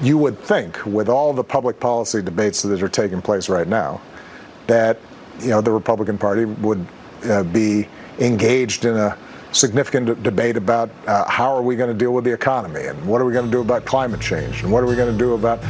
you would think, with all the public policy debates that are taking place right now, that you know the Republican Party would uh, be engaged in a significant debate about uh, how are we going to deal with the economy and what are we going to do about climate change and what are we going to do about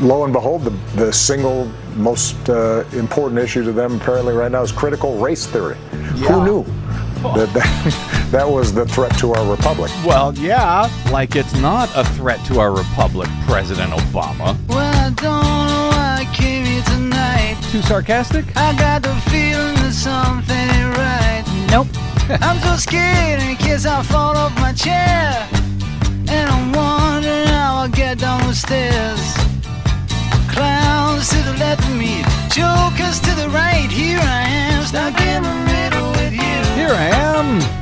lo and behold the, the single most uh, important issue to them apparently right now is critical race theory yeah. who knew that, that, that was the threat to our republic well yeah like it's not a threat to our republic president obama well i don't know why i came here tonight too sarcastic i got the feeling that something ain't right Nope. I'm so scared in case I fall off my chair. And I'm wondering how I'll get down the stairs. Clowns to the left of me, jokers to the right. Here I am, stuck in the middle with you. Here I am.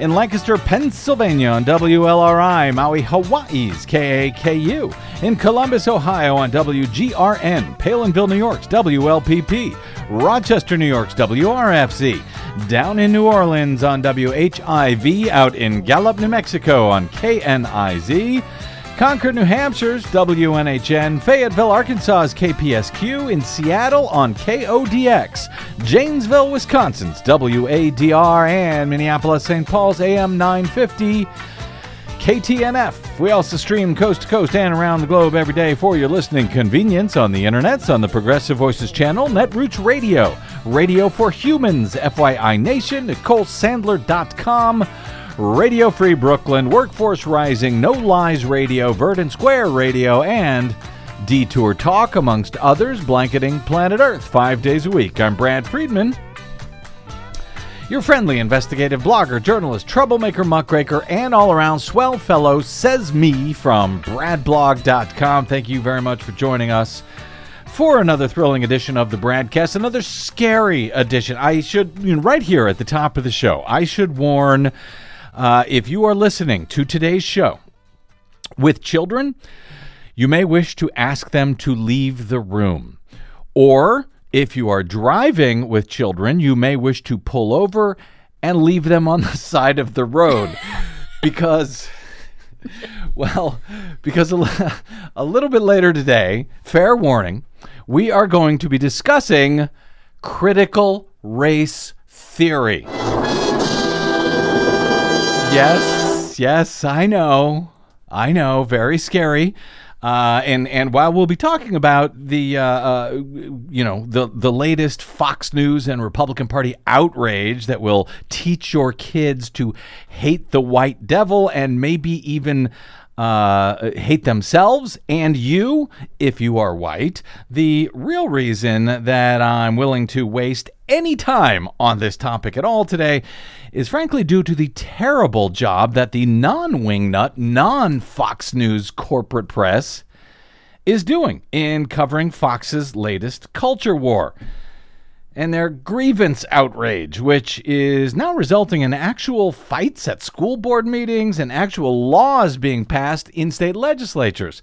In Lancaster, Pennsylvania on WLRI, Maui, Hawaii's KAKU. In Columbus, Ohio on WGRN, Palenville, New York's WLPP. Rochester, New York's WRFC. Down in New Orleans on WHIV. Out in Gallup, New Mexico on KNIZ. Concord, New Hampshire's WNHN, Fayetteville, Arkansas's KPSQ, in Seattle on KODX, Janesville, Wisconsin's WADR, and Minneapolis, St. Paul's AM 950. KTNF. We also stream coast to coast and around the globe every day for your listening convenience on the internets, on the Progressive Voices channel, Netroots Radio, Radio for Humans, FYI Nation, NicoleSandler.com, Radio Free Brooklyn, Workforce Rising, No Lies Radio, Verdant Square Radio, and Detour Talk, amongst others, blanketing planet Earth five days a week. I'm Brad Friedman. Your friendly investigative blogger, journalist, troublemaker, muckraker, and all around swell fellow says me from bradblog.com. Thank you very much for joining us for another thrilling edition of the BradCast, another scary edition. I should, right here at the top of the show, I should warn uh, if you are listening to today's show with children, you may wish to ask them to leave the room. Or if you are driving with children, you may wish to pull over and leave them on the side of the road because well, because a, a, little bit later today, fair warning, we are going to be discussing critical race theory. Yes, yes, I know. I know. Very scary. Uh, and and while we'll be talking about the uh, uh, you know the the latest Fox News and Republican Party outrage that will teach your kids to hate the white devil and maybe even uh, hate themselves and you if you are white. The real reason that I'm willing to waste any time on this topic at all today is frankly due to the terrible job that the non wingnut, non Fox News corporate press is doing in covering Fox's latest culture war and their grievance outrage, which is now resulting in actual fights at school board meetings and actual laws being passed in state legislatures.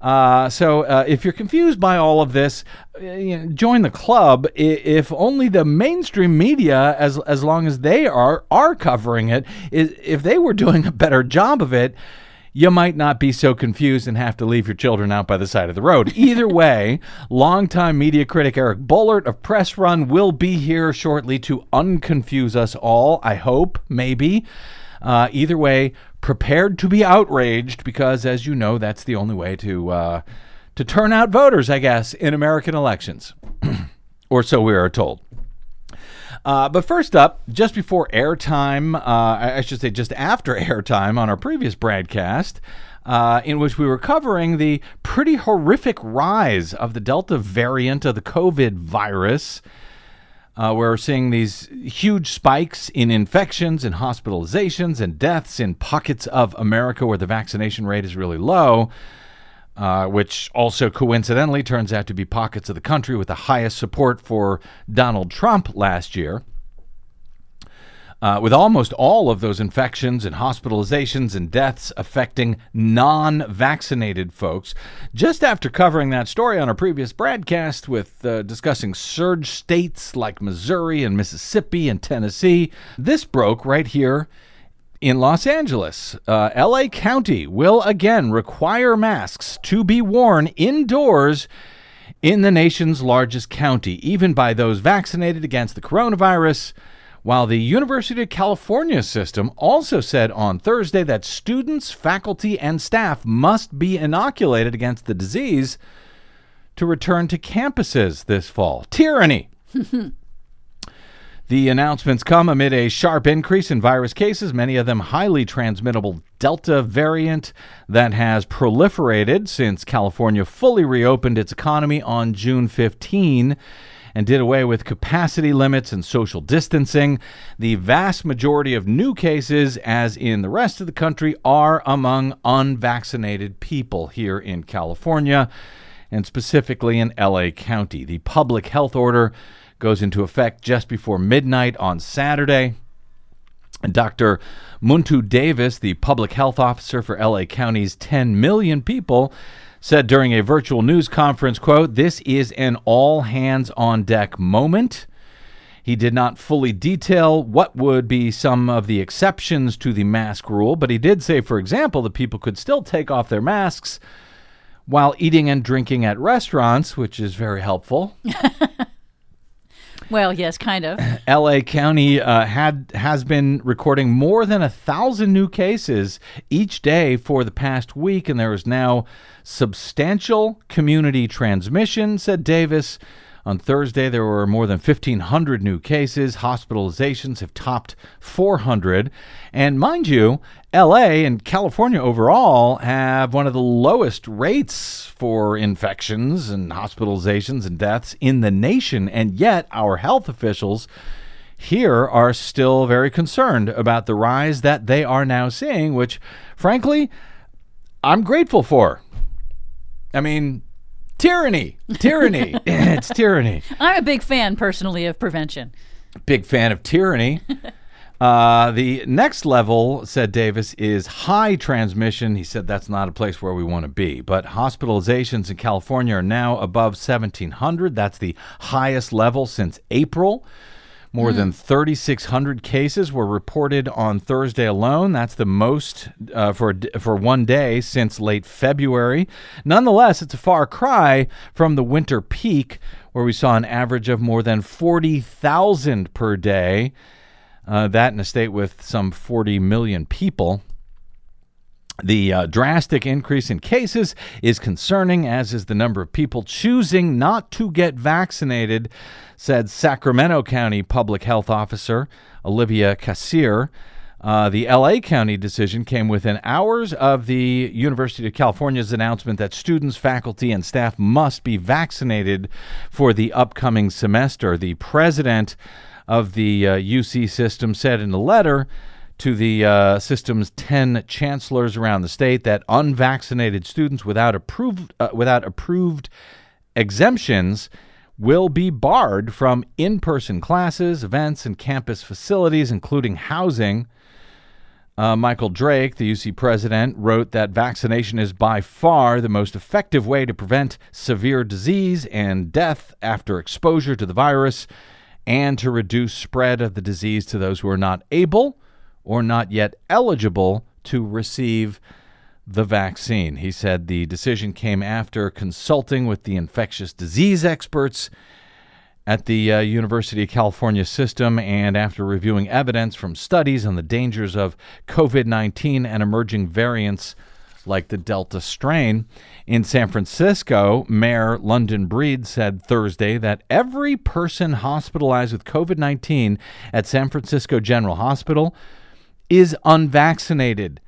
Uh, so uh, if you're confused by all of this, uh, you know, join the club. If only the mainstream media, as as long as they are are covering it, if they were doing a better job of it you might not be so confused and have to leave your children out by the side of the road. Either way, longtime media critic Eric Boehlert of Press Run will be here shortly to unconfuse us all, I hope, maybe. Uh, either way, prepared to be outraged because, as you know, that's the only way to uh, to turn out voters, I guess, in American elections, or so we are told. Uh, but first up, just before airtime, uh, I should say just after airtime on our previous broadcast, uh, in which we were covering the pretty horrific rise of the Delta variant of the COVID virus. Uh, we're seeing these huge spikes in infections and hospitalizations and deaths in pockets of America where the vaccination rate is really low. Uh, which also coincidentally turns out to be pockets of the country with the highest support for Donald Trump last year. uh, with almost all of those infections and hospitalizations and deaths affecting non vaccinated folks. Just after covering that story on a previous broadcast with uh, discussing surge states like Missouri and Mississippi and Tennessee, this broke right here in Los Angeles. Uh, LA County will again require masks to be worn indoors in the nation's largest county, even by those vaccinated against the coronavirus. While the University of California system also said on Thursday that students, faculty, and staff must be inoculated against the disease to return to campuses this fall. Tyranny. The announcements come amid a sharp increase in virus cases, many of them highly transmittable Delta variant that has proliferated since California fully reopened its economy on June 15 and did away with capacity limits and social distancing. The vast majority of new cases, as in the rest of the country, are among unvaccinated people here in California and specifically in LA County. The public health order goes into effect just before midnight on Saturday. And Dr. Muntu Davis, the public health officer for LA County's 10 million people, said during a virtual news conference, quote, "This is an all hands on deck moment." He did not fully detail what would be some of the exceptions to the mask rule, but he did say, for example, that people could still take off their masks while eating and drinking at restaurants, which is very helpful. Well, yes, kind of. LA County uh, had has been recording more than a thousand new cases each day for the past week, and there is now substantial community transmission," said Davis. On Thursday, there were more than 1,500 new cases. Hospitalizations have topped 400. And mind you, LA and California overall have one of the lowest rates for infections and hospitalizations and deaths in the nation. And yet, our health officials here are still very concerned about the rise that they are now seeing, which, frankly, I'm grateful for. I mean, tyranny, tyranny. it's tyranny. I'm a big fan, personally, of prevention. Big fan of tyranny. Uh, the next level, said Davis, is high transmission. He said that's not a place where we want to be. But hospitalizations in California are now above 1,700. That's the highest level since April. More than 3,600 cases were reported on Thursday alone. That's the most uh, for for one day since late February. Nonetheless, it's a far cry from the winter peak, where we saw an average of more than 40,000 per day. Uh, that in a state with some 40 million people. The uh, drastic increase in cases is concerning, as is the number of people choosing not to get vaccinated, said Sacramento County Public Health Officer Olivia Kasirye. Uh, the LA County decision came within hours of the University of California's announcement that students, faculty, and staff must be vaccinated for the upcoming semester. The president of the uh, UC system said in a letter to the uh, system's 10 chancellors around the state that unvaccinated students without approved uh, without approved exemptions will be barred from in-person classes, events, and campus facilities, including housing. Uh, Michael Drake, the UC president, wrote that vaccination is by far the most effective way to prevent severe disease and death after exposure to the virus and to reduce spread of the disease to those who are not able or not yet eligible to receive the vaccine. He said the decision came after consulting with the infectious disease experts at the uh, University of California system and after reviewing evidence from studies on the dangers of COVID 19 and emerging variants like the Delta strain. In San Francisco, Mayor London Breed said Thursday that every person hospitalized with COVID 19 at San Francisco General Hospital is unvaccinated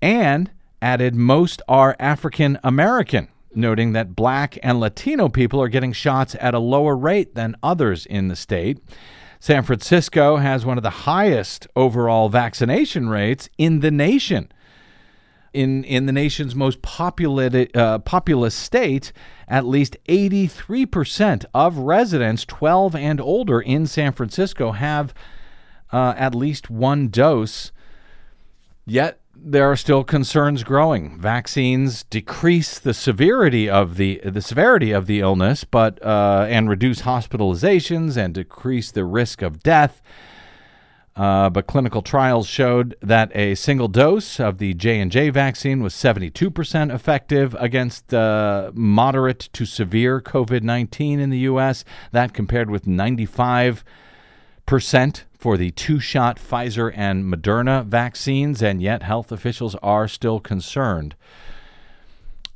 and added most are African American, noting that black and Latino people are getting shots at a lower rate than others in the state. San Francisco has one of the highest overall vaccination rates in the nation. In, in the nation's most populated, uh, populous state, at least 83% of residents 12 and older in San Francisco have uh, at least one dose. Yet there are still concerns growing. Vaccines decrease the severity of the the severity of the illness, but uh, and reduce hospitalizations and decrease the risk of death. Uh, but clinical trials showed that a single dose of the J&J vaccine was 72% effective against uh, moderate to severe COVID-19 in the U.S. That compared with 95% for the two-shot Pfizer and Moderna vaccines, and yet health officials are still concerned.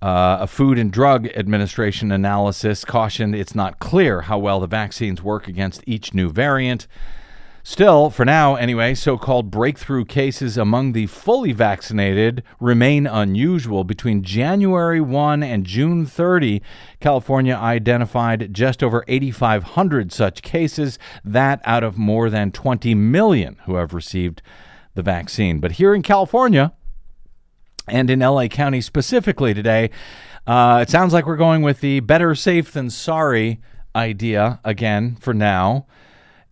Uh, a Food and Drug Administration analysis cautioned it's not clear how well the vaccines work against each new variant. Still, for now anyway, so called breakthrough cases among the fully vaccinated remain unusual. Between January 1 and June 30, California identified just over 8,500 such cases, that out of more than 20 million who have received the vaccine. But here in California, and in LA County specifically today, uh, it sounds like we're going with the better safe than sorry idea again for now.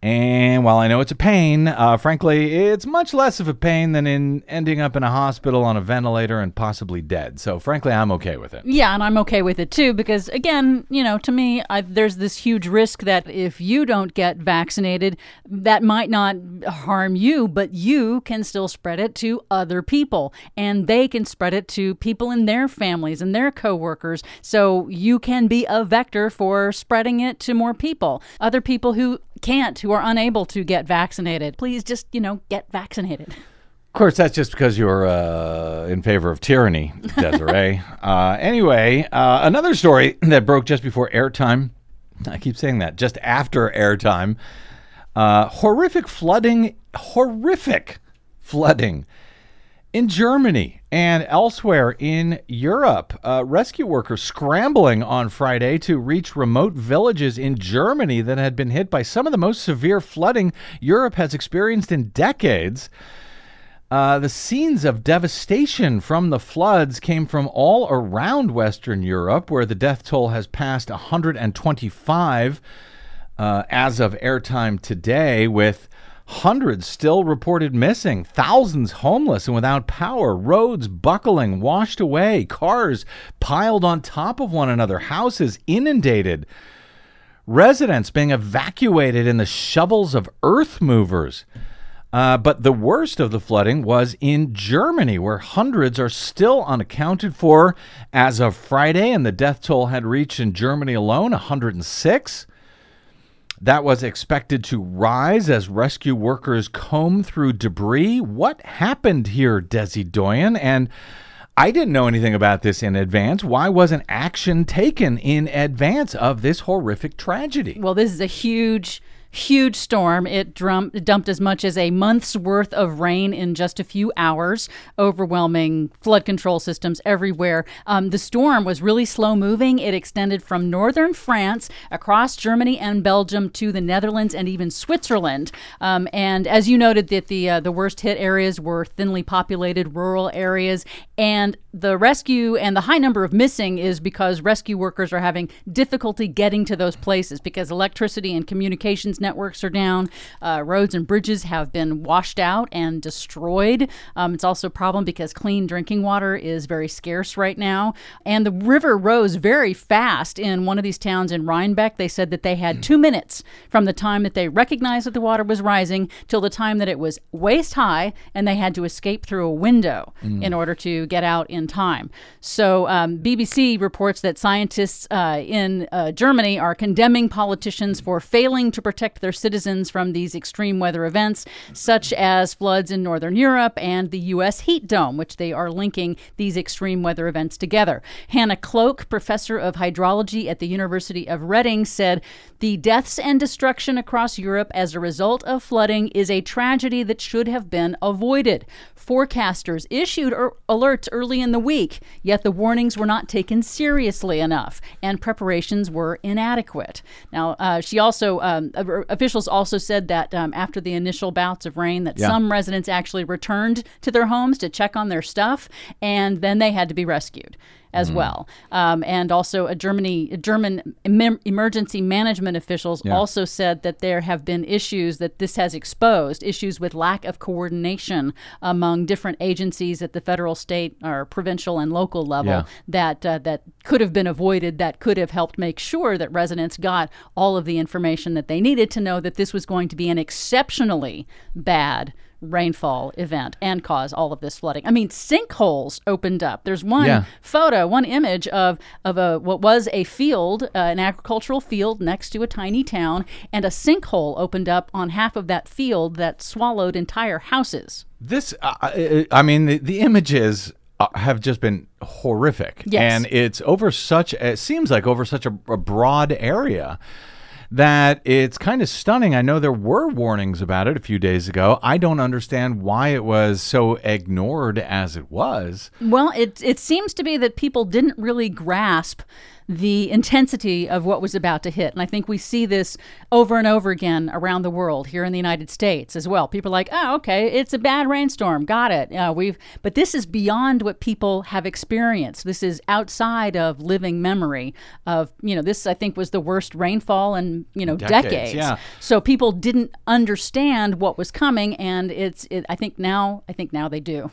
And while I know it's a pain, uh, frankly, it's much less of a pain than in ending up in a hospital on a ventilator and possibly dead. So, frankly, I'm okay with it. Yeah, and I'm okay with it too because, again, you know, to me, I, there's this huge risk that if you don't get vaccinated, that might not harm you, but you can still spread it to other people, and they can spread it to people in their families and their coworkers. So you can be a vector for spreading it to more people, other people who can't, who are unable to get vaccinated. Please just, you know, get vaccinated. Of course, that's just because you're uh, in favor of tyranny, Desiree. uh, anyway, uh, another story that broke just before airtime. I keep saying that, just after airtime. Uh, horrific flooding, horrific flooding in Germany and elsewhere in Europe. Uh, rescue workers scrambling on Friday to reach remote villages in Germany that had been hit by some of the most severe flooding Europe has experienced in decades. Uh, the scenes of devastation from the floods came from all around Western Europe, where the death toll has passed 125 uh, as of airtime today, with hundreds still reported missing, thousands homeless and without power, roads buckling, washed away, cars piled on top of one another, houses inundated, residents being evacuated in the shovels of earth movers. Uh, but the worst of the flooding was in Germany, where hundreds are still unaccounted for as of Friday, and the death toll had reached in Germany alone 106. That was expected to rise as rescue workers comb through debris. What happened here, Desi Doyen? And I didn't know anything about this in advance. Why wasn't action taken in advance of this horrific tragedy? Well, this is a huge huge storm. It drum- dumped as much as a month's worth of rain in just a few hours, overwhelming flood control systems everywhere. Um, the storm was really slow moving. It extended from northern France across Germany and Belgium to the Netherlands and even Switzerland. Um, and as you noted, that the uh, the worst hit areas were thinly populated rural areas, and the rescue and the high number of missing is because rescue workers are having difficulty getting to those places because electricity and communications networks are down. Uh, roads and bridges have been washed out and destroyed. Um, it's also a problem because clean drinking water is very scarce right now. And the river rose very fast in one of these towns in Rheinbach. They said that they had two minutes from the time that they recognized that the water was rising till the time that it was waist high and they had to escape through a window in order to get out in time. So, um, BBC reports that scientists uh, in uh, Germany are condemning politicians for failing to protect their citizens from these extreme weather events, such as floods in Northern Europe and the U.S. heat dome, which they are linking these extreme weather events together. Hannah Cloke, professor of hydrology at the University of Reading, said the deaths and destruction across Europe as a result of flooding is a tragedy that should have been avoided. Forecasters issued er- alerts early in the week, yet the warnings were not taken seriously enough, and preparations were inadequate. Now, uh, she also um, officials also said that um, after the initial bouts of rain, that Yeah. some residents actually returned to their homes to check on their stuff, and then they had to be rescued. As well. Um, and also, a Germany, German em- emergency management officials Yeah. also said that there have been issues that this has exposed issues with lack of coordination among different agencies at the federal, state, or provincial and local level Yeah. that uh, that could have been avoided. That could have helped make sure that residents got all of the information that they needed to know that this was going to be an exceptionally bad rainfall event and cause all of this flooding. I mean, sinkholes opened up. There's one Yeah. photo, one image of of a what was a field, uh, an agricultural field next to a tiny town, and a sinkhole opened up on half of that field that swallowed entire houses. This, uh, I I mean, the, the images uh, have just been horrific. Yes. And it's over such, it seems like over such a, a broad area that it's kind of stunning. I know there were warnings about it a few days ago. I don't understand why it was so ignored as it was. Well, it it seems to be that people didn't really grasp the intensity of what was about to hit. And I think we see this over and over again around the world, here in the United States as well. People are like, oh, okay, it's a bad rainstorm. Got it. Uh, we've, but this is beyond what people have experienced. This is outside of living memory of, you know, this I think was the worst rainfall in, you know, Decades, decades. yeah. So people didn't understand what was coming. And it's, it, I think now, I think now they do.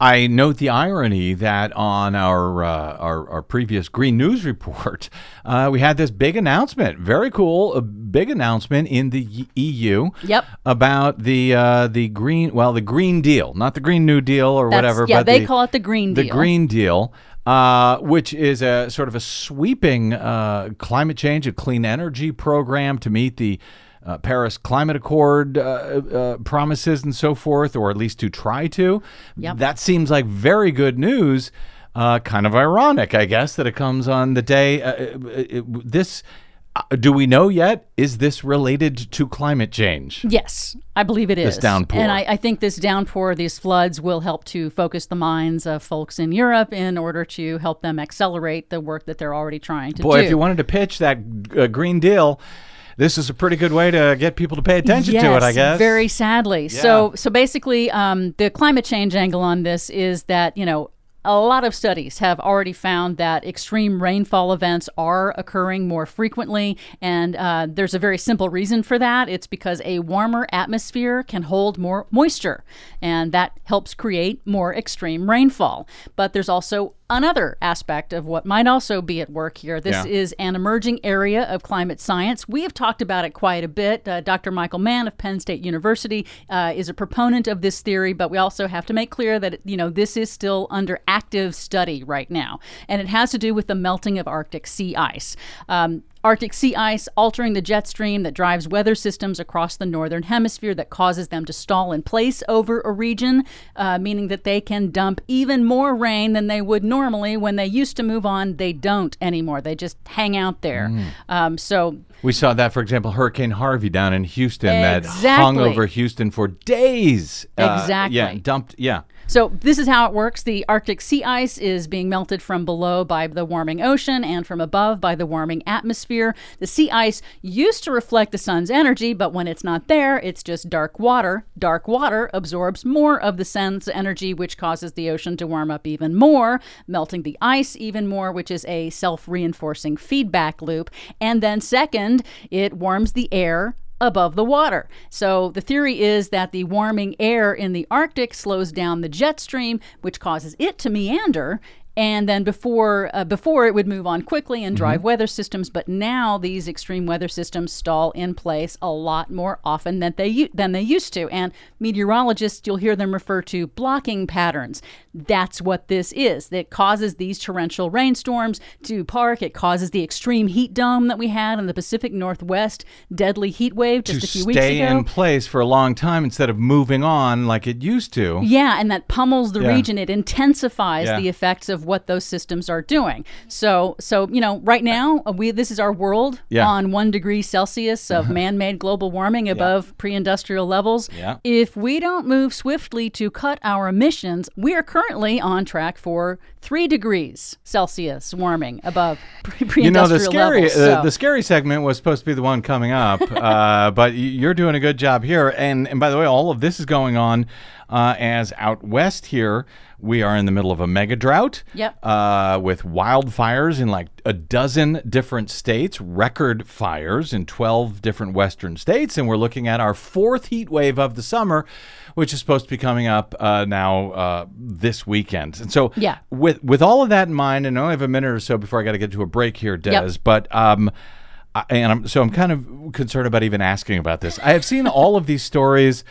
I note the irony that on our uh, our, our previous Green News report, uh, we had this big announcement, very cool, a big announcement in the EU. Yep. About the uh, the green, well, the Green Deal, not the Green New Deal or That's- whatever. yeah, but they the- call it the Green Deal. The Green Deal. Uh, which is a sort of a sweeping uh, climate change, a clean energy program to meet the uh, Paris Climate Accord uh, uh, promises and so forth, or at least to try to. Yep. That seems like very good news. Uh, kind of ironic, I guess, that it comes on the day. Uh, it- it- this, uh, do we know yet? Is this related to climate change? Yes, I believe it is. This downpour. And I, I think this downpour, these floods, will help to focus the minds of folks in Europe in order to help them accelerate the work that they're already trying to Boy, do. Boy, if you wanted to pitch that uh, Green Deal, this is a pretty good way to get people to pay attention to it, I guess. Very sadly. So so basically, um, the climate change angle on this is that you know. A lot of studies have already found that extreme rainfall events are occurring more frequently, and uh, there's a very simple reason for that. It's because a warmer atmosphere can hold more moisture, and that helps create more extreme rainfall. But there's also another aspect of what might also be at work here. This Yeah. is an emerging area of climate science. We have talked about it quite a bit. Uh, Dr. Michael Mann of Penn State University uh, is a proponent of this theory, but we also have to make clear that you know this is still under active study right now, and it has to do with the melting of Arctic sea ice. Um, Arctic sea ice altering the jet stream that drives weather systems across the northern hemisphere that causes them to stall in place over a region, uh, meaning that they can dump even more rain than they would normally. When they used to move on, they don't anymore. They just hang out there. Mm. Um, so We saw that, for example, Hurricane Harvey down in Houston that hung over Houston for days. Uh, Exactly. yeah, dumped. Yeah. So this is how it works. The Arctic sea ice is being melted from below by the warming ocean and from above by the warming atmosphere. The sea ice used to reflect the sun's energy, but when it's not there, it's just dark water. Dark water absorbs more of the sun's energy, which causes the ocean to warm up even more, melting the ice even more, which is a self-reinforcing feedback loop. And then second, it warms the air above the water. So the theory is that the warming air in the Arctic slows down the jet stream, which causes it to meander. And then before uh, before it would move on quickly and drive weather systems, but now these extreme weather systems stall in place a lot more often than they than they used to. And meteorologists, you'll hear them refer to blocking patterns. That's what this is. That causes these torrential rainstorms to park. It causes the extreme heat dome that we had in the Pacific Northwest, deadly heat wave just to a few weeks ago. stay in place for a long time instead of moving on like it used to. Yeah, and that pummels the Yeah. region. It intensifies Yeah. the effects of what those systems are doing. So, so you know, right now uh, we this is our world Yeah. on one degree Celsius of man-made global warming above pre-industrial levels. Yeah. If we don't move swiftly to cut our emissions, we are currently on track for three degrees Celsius warming above pre- pre-industrial You know the scary levels. uh, So- the scary segment was supposed to be the one coming up, uh, but you're doing a good job here. And and by the way, all of this is going on uh, as out west here we are in the middle of a mega drought. Yep. Uh, with wildfires in like a dozen different states, record fires in 12 different western states. And we're looking at our fourth heat wave of the summer, which is supposed to be coming up uh, now uh, this weekend. And so, Yeah. with, with all of that in mind, and I only have a minute or so before I got to get to a break here, Des, but. Um, I, and I'm, so I'm kind of concerned about even asking about this. I have seen all of these stories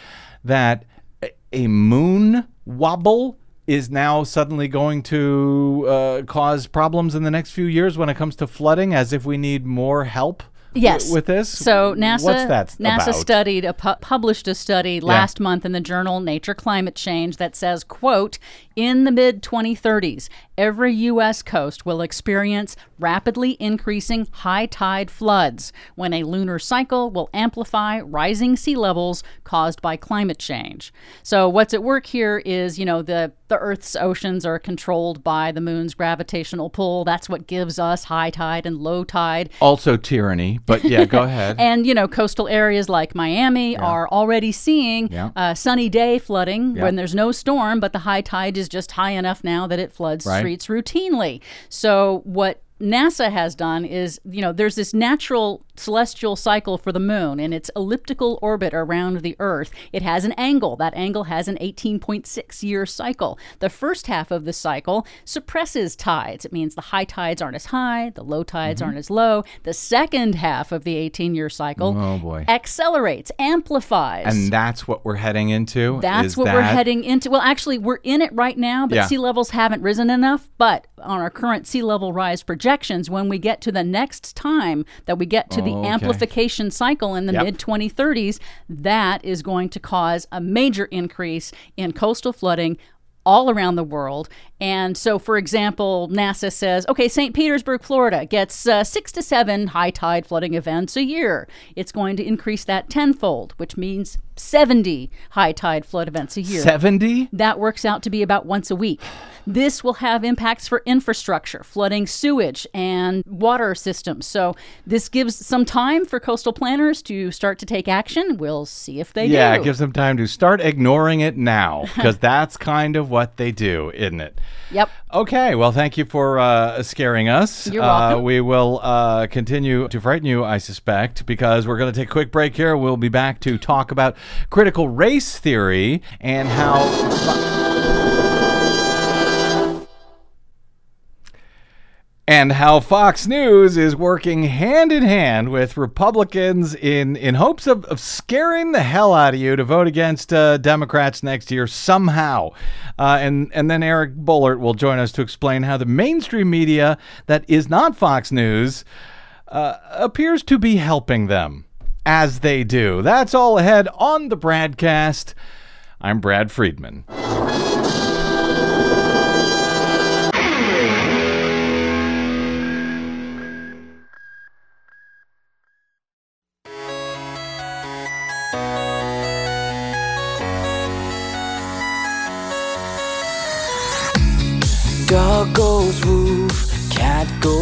that a moon wobble is now suddenly going to uh, cause problems in the next few years when it comes to flooding, as if we need more help. w- Yes. with this. So NASA what's that NASA about? studied a pu- published a study last month in the journal Nature Climate Change that says, quote, in the mid 2030s, every US coast will experience rapidly increasing high tide floods when a lunar cycle will amplify rising sea levels caused by climate change. So what's at work here is, you know, the the Earth's oceans are controlled by the moon's gravitational pull. That's what gives us high tide and low tide. Also tyranny, but yeah, go ahead. And you know, coastal areas like Miami are already seeing Yeah. uh, sunny day flooding Yeah. when there's no storm, but the high tide is just high enough now that it floods Right. Routinely. So what NASA has done is, you know, there's this natural celestial cycle for the moon in its elliptical orbit around the Earth. It has an angle. That angle has an 18.6 year cycle. The first half of the cycle suppresses tides. It means the high tides aren't as high, the low tides Mm-hmm. aren't as low. The second half of the 18 year cycle Oh, boy. accelerates, amplifies. and that's what we're heading into. That's what we're heading into. Well, actually, we're in it right now, but Yeah. sea levels haven't risen enough. But on our current sea level rise projections, when we get to the next time that we get to the Oh, okay. amplification cycle in the Yep. mid 2030s, that is going to cause a major increase in coastal flooding all around the world. And so, for example, NASA says, okay, St. Petersburg, Florida gets uh, six to seven high tide flooding events a year. It's going to increase that tenfold, which means 70 high tide flood events a year. 70? That works out to be about once a week. This will have impacts for infrastructure, flooding sewage, and water systems. So, this gives some time for coastal planners to start to take action. We'll see if they Yeah, do. it gives them time to start ignoring it now because that's kind of what they do, isn't it? Yep. Okay, well, thank you for uh, scaring us. You're Uh, welcome. we will uh, continue to frighten you, I suspect, because we're going to take a quick break here. We'll be back to talk about critical race theory and how. and how Fox News is working hand in hand with Republicans in, in hopes of, of scaring the hell out of you to vote against uh, Democrats next year somehow. Uh, and, and then Eric Boehlert will join us to explain how the mainstream media that is not Fox News uh, appears to be helping them as they do. That's all ahead on the BradCast. I'm Brad Friedman.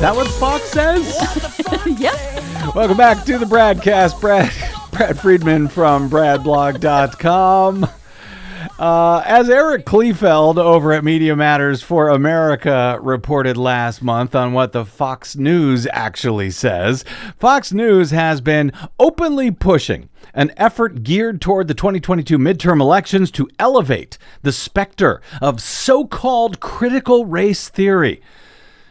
That what Fox says? Yep. Welcome back to the BradCast. Brad, Brad Friedman from BradBlog.com. Uh, as Eric Kleefeld over at Media Matters for America reported last month on what the Fox News actually says, Fox News has been openly pushing an effort geared toward the 2022 midterm elections to elevate the specter of so called critical race theory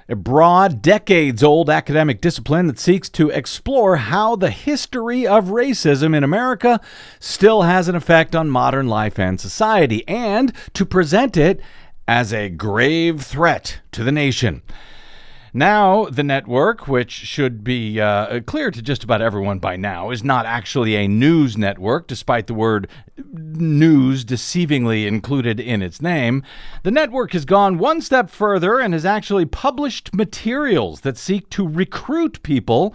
a broad, decades old academic discipline that seeks to explore how the history of racism in America still has an effect on modern life and society, and to present it as a grave threat to the nation. Now, the network, which should be uh, clear to just about everyone by now, is not actually a news network, despite the word news deceivingly included in its name. The network has gone one step further and has actually published materials that seek to recruit people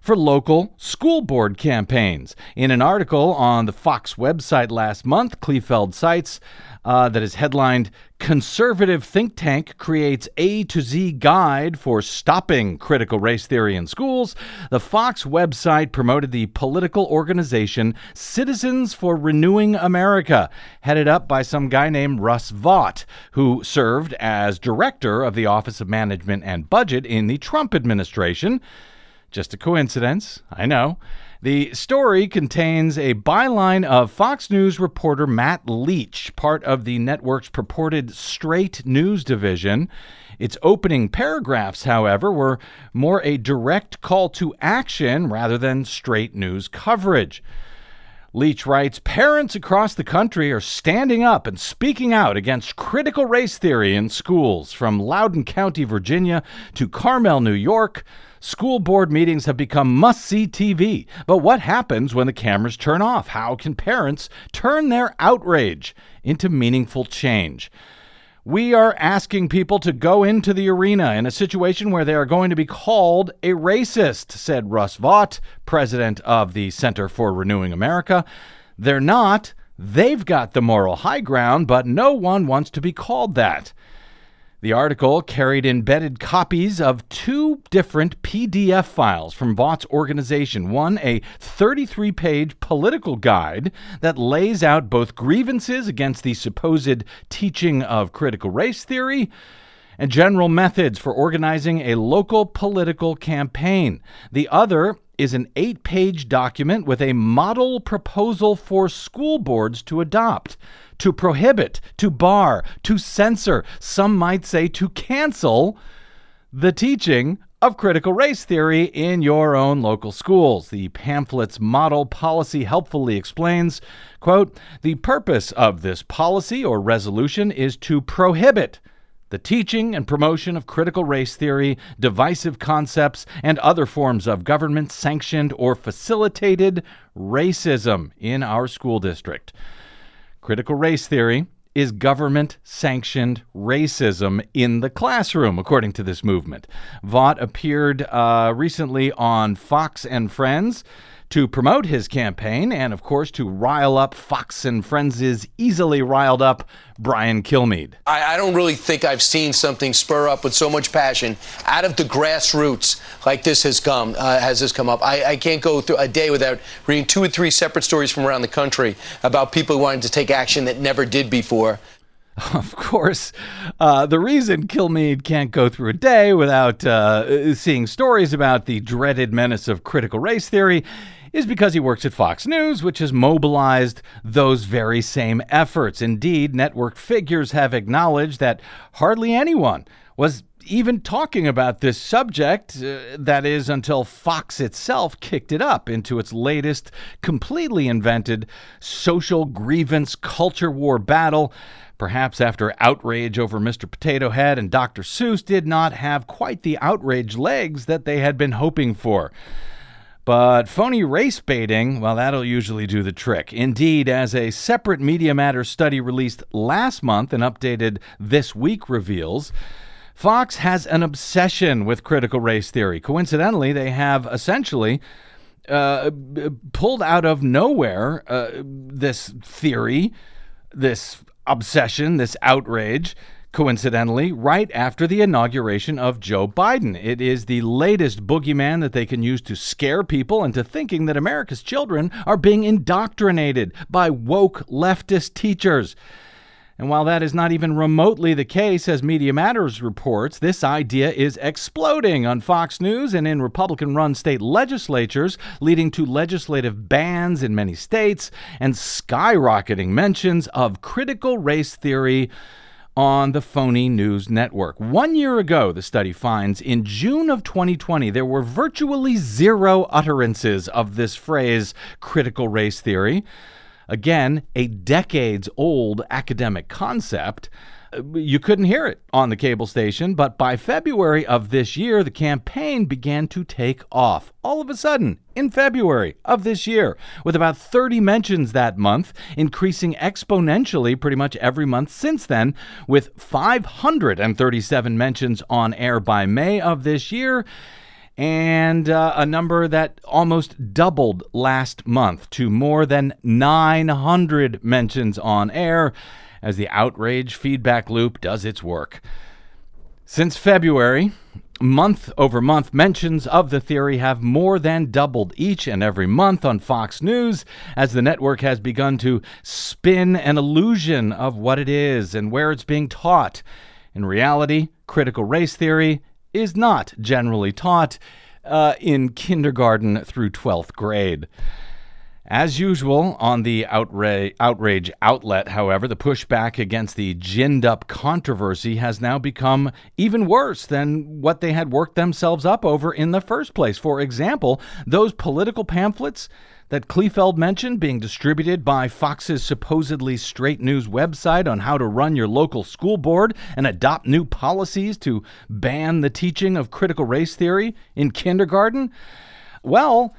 for local school board campaigns. In an article on the Fox website last month, Kleefeld cites uh, that is headlined Conservative Think Tank Creates A to Z Guide for Stopping Critical Race Theory in Schools. The Fox website promoted the political organization Citizens for Renewing America, headed up by some guy named Russ Vought, who served as director of the Office of Management and Budget in the Trump administration. Just a coincidence, I know. The story contains a byline of Fox News reporter Matt Leach, part of the network's purported straight news division. Its opening paragraphs, however, were more a direct call to action rather than straight news coverage. Leach writes Parents across the country are standing up and speaking out against critical race theory in schools, from Loudoun County, Virginia to Carmel, New York. School board meetings have become must see TV. But what happens when the cameras turn off? How can parents turn their outrage into meaningful change? We are asking people to go into the arena in a situation where they are going to be called a racist, said Russ Vought, president of the Center for Renewing America. They're not. They've got the moral high ground, but no one wants to be called that. The article carried embedded copies of two different PDF files from Vought's organization. One, a 33 page political guide that lays out both grievances against the supposed teaching of critical race theory and general methods for organizing a local political campaign. The other is an eight page document with a model proposal for school boards to adopt to prohibit, to bar, to censor, some might say to cancel the teaching of critical race theory in your own local schools. The pamphlet's model policy helpfully explains, quote, "The purpose of this policy or resolution is to prohibit the teaching and promotion of critical race theory, divisive concepts, and other forms of government sanctioned or facilitated racism in our school district." Critical race theory is government sanctioned racism in the classroom, according to this movement. Vought appeared uh, recently on Fox and Friends to promote his campaign and, of course, to rile up Fox and Friends' easily riled up Brian Kilmeade. I, I, don't really think I've seen something spur up with so much passion out of the grassroots like this has come uh, has this come up. I, I, can't go through a day without reading two or three separate stories from around the country about people wanting to take action that never did before. Of course, uh, the reason Kilmeade can't go through a day without uh, seeing stories about the dreaded menace of critical race theory is because he works at Fox News, which has mobilized those very same efforts. Indeed, network figures have acknowledged that hardly anyone was even talking about this subject, uh, that is, until Fox itself kicked it up into its latest, completely invented social grievance culture war battle. Perhaps after outrage over Mr. Potato Head and Dr. Seuss did not have quite the outrage legs that they had been hoping for. But phony race baiting, well, that'll usually do the trick. Indeed, as a separate Media Matters study released last month and updated this week reveals, Fox has an obsession with critical race theory. Coincidentally, they have essentially uh, pulled out of nowhere uh, this theory, this obsession, this outrage coincidentally, right after the inauguration of Joe Biden. It is the latest boogeyman that they can use to scare people into thinking that America's children are being indoctrinated by woke leftist teachers. And while that is not even remotely the case, as Media Matters reports, this idea is exploding on Fox News and in Republican run state legislatures, leading to legislative bans in many states and skyrocketing mentions of critical race theory on the phony news network. One year ago, the study finds, in June of 2020, there were virtually zero utterances of this phrase, critical race theory. Again, a decades old academic concept. You couldn't hear it on the cable station, but by February of this year, the campaign began to take off. All of a sudden, in February of this year, with about 30 mentions that month, increasing exponentially pretty much every month since then, with 537 mentions on air by May of this year and uh, a number that almost doubled last month to more than 900 mentions on air as the outrage feedback loop does its work. Since February, month over month, mentions of the theory have more than doubled each and every month on Fox News as the network has begun to spin an illusion of what it is and where it's being taught. In reality, critical race theory is not generally taught uh, in kindergarten through 12th grade. As usual, on the outrage, outrage outlet, however, the pushback against the ginned up controversy has now become even worse than what they had worked themselves up over in the first place. For example, those political pamphlets that Kleefeld mentioned being distributed by Fox's supposedly straight news website on how to run your local school board and adopt new policies to ban the teaching of critical race theory in kindergarten. Well,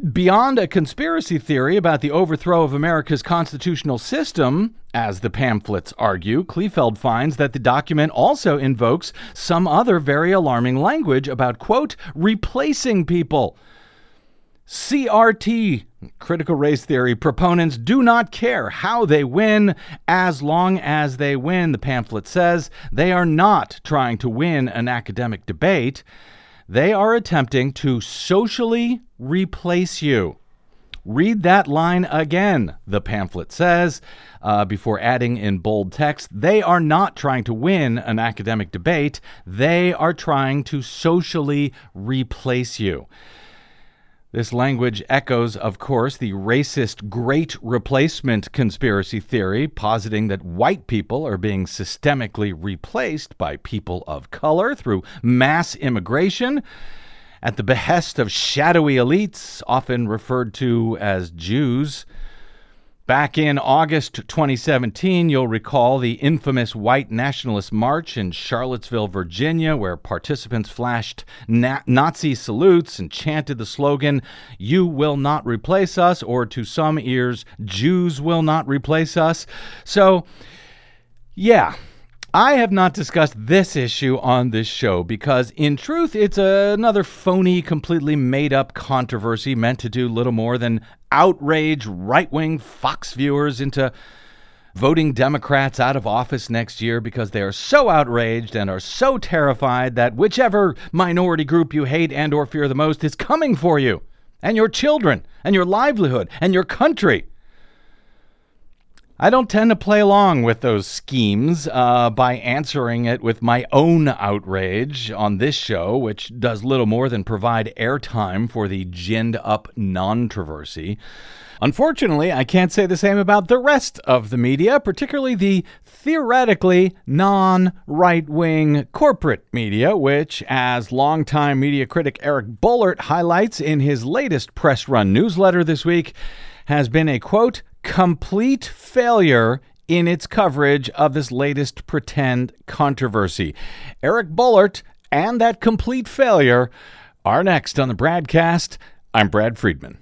Beyond a conspiracy theory about the overthrow of America's constitutional system, as the pamphlets argue, Kleefeld finds that the document also invokes some other very alarming language about, quote, replacing people. CRT, critical race theory, proponents do not care how they win as long as they win, the pamphlet says. They are not trying to win an academic debate. They are attempting to socially replace you. Read that line again, the pamphlet says, uh, before adding in bold text. They are not trying to win an academic debate, they are trying to socially replace you. This language echoes, of course, the racist great replacement conspiracy theory, positing that white people are being systemically replaced by people of color through mass immigration at the behest of shadowy elites, often referred to as Jews. Back in August 2017, you'll recall the infamous white nationalist march in Charlottesville, Virginia, where participants flashed na- Nazi salutes and chanted the slogan, You will not replace us, or to some ears, Jews will not replace us. So, yeah, I have not discussed this issue on this show because, in truth, it's another phony, completely made up controversy meant to do little more than outrage right wing Fox viewers into voting Democrats out of office next year because they are so outraged and are so terrified that whichever minority group you hate and or fear the most is coming for you and your children and your livelihood and your country. I don't tend to play along with those schemes uh, by answering it with my own outrage on this show, which does little more than provide airtime for the ginned up controversy. Unfortunately, I can't say the same about the rest of the media, particularly the theoretically non right wing corporate media, which, as longtime media critic Eric Boehlert highlights in his latest press run newsletter this week, has been a quote, complete failure in its coverage of this latest pretend controversy. Eric Boehlert and that complete failure are next on the BradCast. I'm Brad Friedman.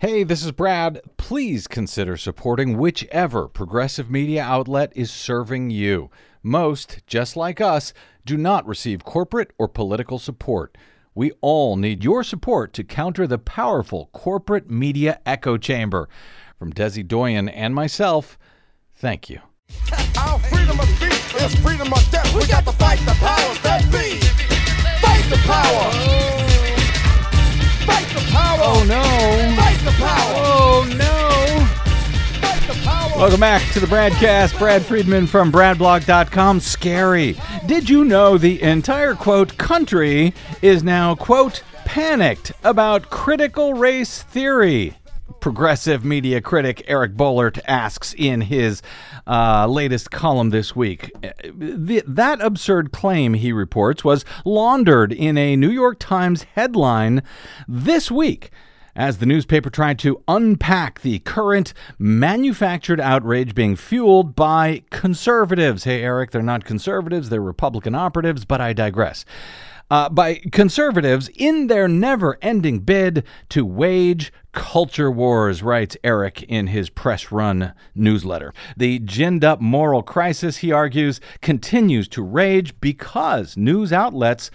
Hey, this is Brad. Please consider supporting whichever progressive media outlet is serving you. Most, just like us, do not receive corporate or political support. We all need your support to counter the powerful corporate media echo chamber. From Desi Doyen and myself, thank you. Our freedom of speech is freedom of death. We got to fight the powers that be. Fight the power. Fight the power. Oh no. Fight the power. Oh no. Welcome back to the BradCast. Brad Friedman from BradBlog.com. Scary. Did you know the entire quote country is now quote panicked about critical race theory? progressive media critic Eric Boehlert asks in his uh, latest column this week. The, that absurd claim, he reports, was laundered in a New York Times headline this week as the newspaper tried to unpack the current manufactured outrage being fueled by conservatives. Hey, Eric, they're not conservatives, they're Republican operatives, but I digress. Uh, by conservatives in their never ending bid to wage culture wars, writes Eric in his press run newsletter. The ginned up moral crisis, he argues, continues to rage because news outlets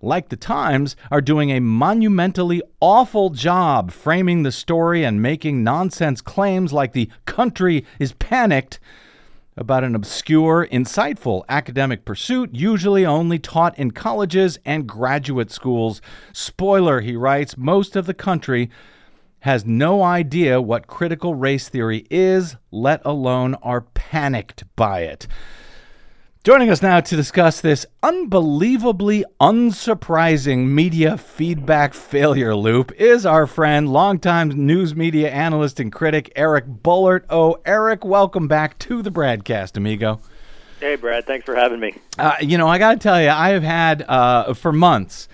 like the Times, are doing a monumentally awful job framing the story and making nonsense claims like the country is panicked about an obscure, insightful academic pursuit, usually only taught in colleges and graduate schools. Spoiler, he writes, most of the country has no idea what critical race theory is, let alone are panicked by it. Joining us now to discuss this unbelievably unsurprising media feedback failure loop is our friend, longtime news media analyst and critic, Eric Boehlert. Oh, Eric, welcome back to the BradCast, amigo. Hey, Brad. Thanks for having me. Uh, you know, I got to tell you, I have had uh, for months,